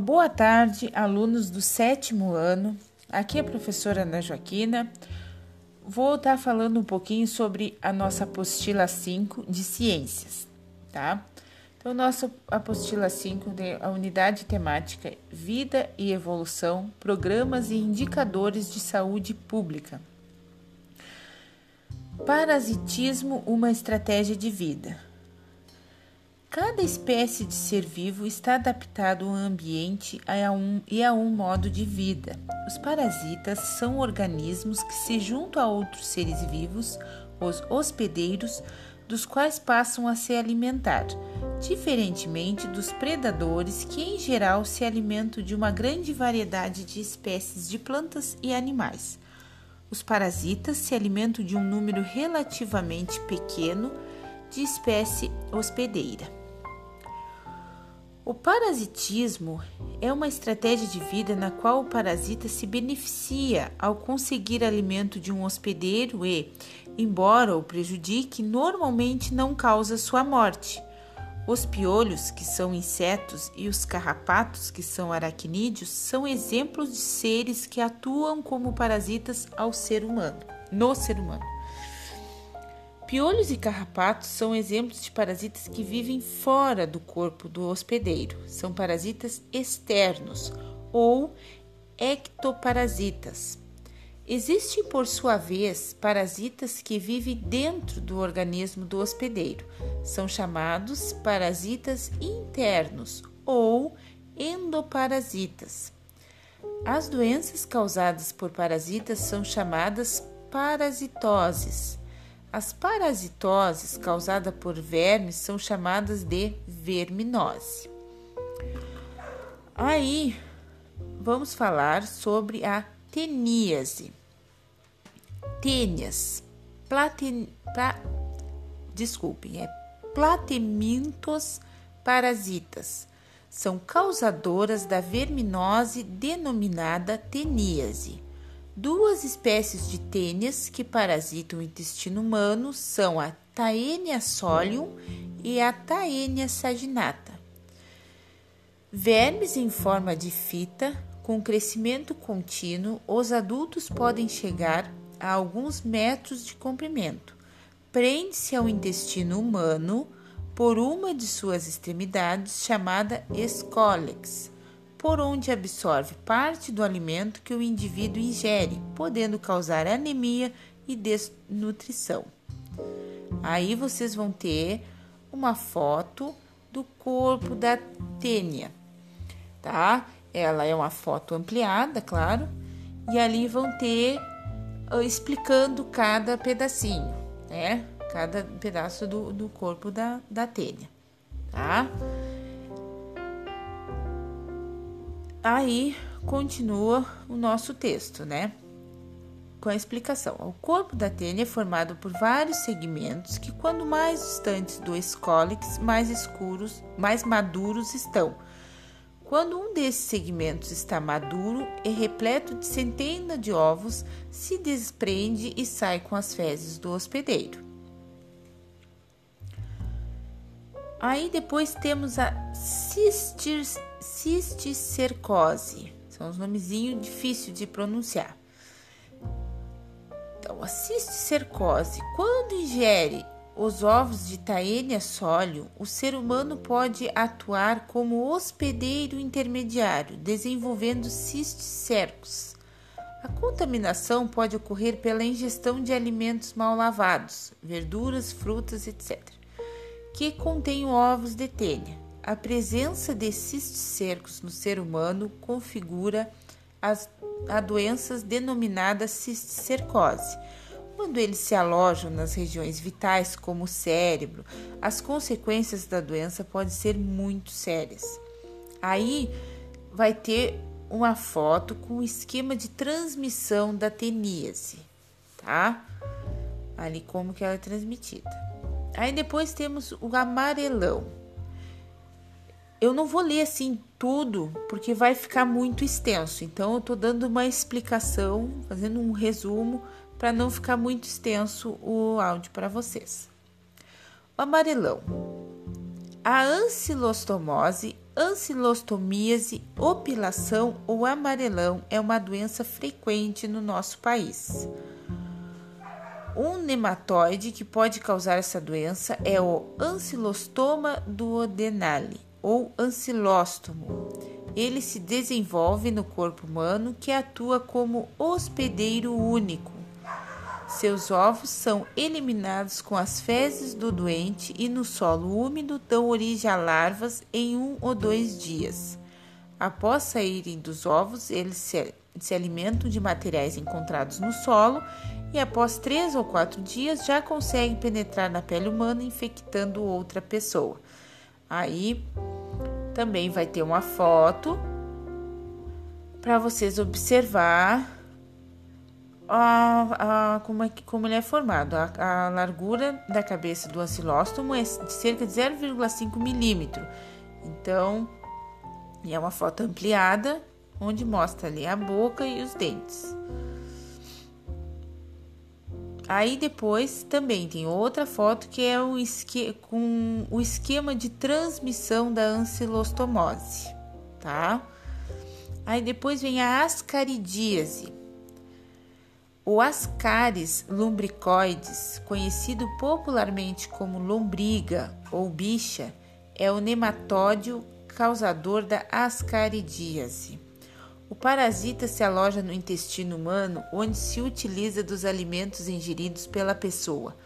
boa tarde, alunos do sétimo ano. Aqui é a professora Ana Joaquina. Vou estar falando um pouquinho sobre a nossa apostila 5 de ciências, tá? Então, nossa apostila 5 de a unidade temática Vida e Evolução, Programas e Indicadores de Saúde Pública. Parasitismo, uma estratégia de vida. Cada espécie de ser vivo está adaptado ao ambiente e a um modo de vida. Os parasitas são organismos que se juntam a outros seres vivos, os hospedeiros, dos quais passam a se alimentar, diferentemente dos predadores que, em geral, se alimentam de uma grande variedade de espécies de plantas e animais. Os parasitas se alimentam de um número relativamente pequeno de espécie hospedeira. O parasitismo é uma estratégia de vida na qual o parasita se beneficia ao conseguir alimento de um hospedeiro e, embora o prejudique, normalmente não causa sua morte. Os piolhos, que são insetos, e os carrapatos, que são aracnídeos, são exemplos de seres que atuam como parasitas ao ser humano, no ser humano. Piolhos e carrapatos são exemplos de parasitas que vivem fora do corpo do hospedeiro. São parasitas externos ou ectoparasitas. Existem, por sua vez, parasitas que vivem dentro do organismo do hospedeiro. São chamados parasitas internos ou endoparasitas. As doenças causadas por parasitas são chamadas parasitoses. As parasitoses causadas por vermes são chamadas de verminose. Aí vamos falar sobre a teníase. Tênias, platen, pra, desculpem, é platemintos parasitas. São causadoras da verminose denominada teníase. Duas espécies de tênias que parasitam o intestino humano são a Taenia solium e a Taenia saginata. Vermes em forma de fita, com crescimento contínuo, os adultos podem chegar a alguns metros de comprimento. Prende-se ao intestino humano por uma de suas extremidades, chamada escólex por onde absorve parte do alimento que o indivíduo ingere, podendo causar anemia e desnutrição. Aí vocês vão ter uma foto do corpo da tênia, tá? Ela é uma foto ampliada, claro, e ali vão ter uh, explicando cada pedacinho, né? Cada pedaço do, do corpo da, da tênia, tá? Aí continua o nosso texto, né? Com a explicação. O corpo da tênia é formado por vários segmentos que, quando mais distantes do escólex, mais escuros, mais maduros estão. Quando um desses segmentos está maduro e repleto de centenas de ovos, se desprende e sai com as fezes do hospedeiro. Aí depois temos a cisticercose. São os nomezinhos difíceis de pronunciar. Então, a cisticercose, quando ingere os ovos de Taenia solium, o ser humano pode atuar como hospedeiro intermediário, desenvolvendo cisticercos. A contaminação pode ocorrer pela ingestão de alimentos mal lavados, verduras, frutas, etc que contém ovos de tênia. A presença de cisticercos no ser humano configura as, a doenças denominadas cisticercose. Quando eles se alojam nas regiões vitais, como o cérebro, as consequências da doença podem ser muito sérias. Aí vai ter uma foto com o esquema de transmissão da teníase, tá? Ali como que ela é transmitida. Aí depois temos o amarelão. Eu não vou ler assim tudo, porque vai ficar muito extenso. Então eu tô dando uma explicação, fazendo um resumo para não ficar muito extenso o áudio para vocês. O amarelão. A ancilostomose ancilostomíase, opilação ou amarelão é uma doença frequente no nosso país. Um nematóide que pode causar essa doença é o Ancilostoma duodenale ou ancilóstomo. Ele se desenvolve no corpo humano que atua como hospedeiro único. Seus ovos são eliminados com as fezes do doente e no solo úmido dão origem a larvas em um ou dois dias. Após saírem dos ovos, eles se, se alimentam de materiais encontrados no solo e após três ou quatro dias já conseguem penetrar na pele humana infectando outra pessoa. Aí também vai ter uma foto para vocês observar a, a, como, é, como ele é formado. A, a largura da cabeça do ancilóstomo é de cerca de 0,5 milímetro. Então, é uma foto ampliada onde mostra ali a boca e os dentes. Aí depois também tem outra foto que é o esque com o esquema de transmissão da ancilostomose, tá? Aí depois vem a ascaridíase. O Ascaris lumbricoides, conhecido popularmente como lombriga ou bicha, é o nematódio causador da ascaridíase. O parasita se aloja no intestino humano, onde se utiliza dos alimentos ingeridos pela pessoa.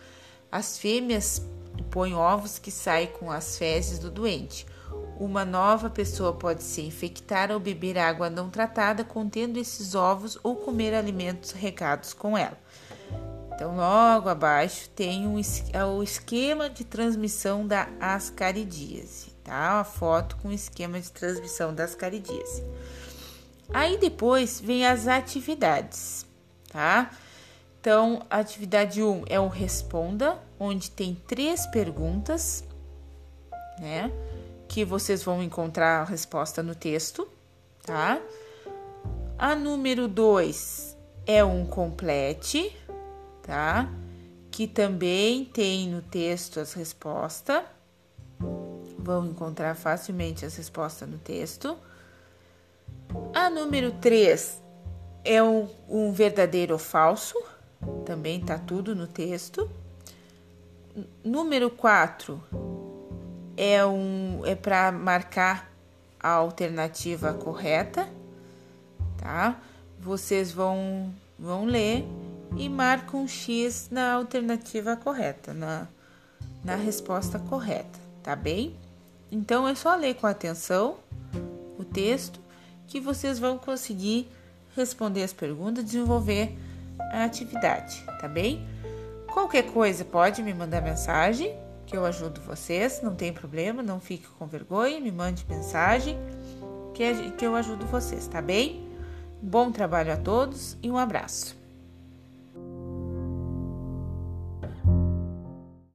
As fêmeas põem ovos que saem com as fezes do doente. Uma nova pessoa pode se infectar ao beber água não tratada contendo esses ovos ou comer alimentos regados com ela. Então, logo abaixo tem um, é o esquema de transmissão da ascaridíase, tá? A foto com o esquema de transmissão da ascaridíase. Aí depois vem as atividades, tá? Então, atividade 1 um é o responda, onde tem três perguntas, né? que vocês vão encontrar a resposta no texto, tá? A número 2 é um complete, tá? Que também tem no texto as respostas. Vão encontrar facilmente as respostas no texto. A número 3 é um, um verdadeiro ou falso, também tá tudo no texto. Número 4 é, um, é para marcar a alternativa correta, tá? Vocês vão, vão ler e marcam um X na alternativa correta, na, na resposta correta, tá bem? Então é só ler com atenção o texto que vocês vão conseguir responder as perguntas, desenvolver a atividade, tá bem? Qualquer coisa pode me mandar mensagem que eu ajudo vocês, não tem problema, não fique com vergonha, me mande mensagem que, eu ajudo vocês, tá bem? Bom trabalho a todos e um abraço.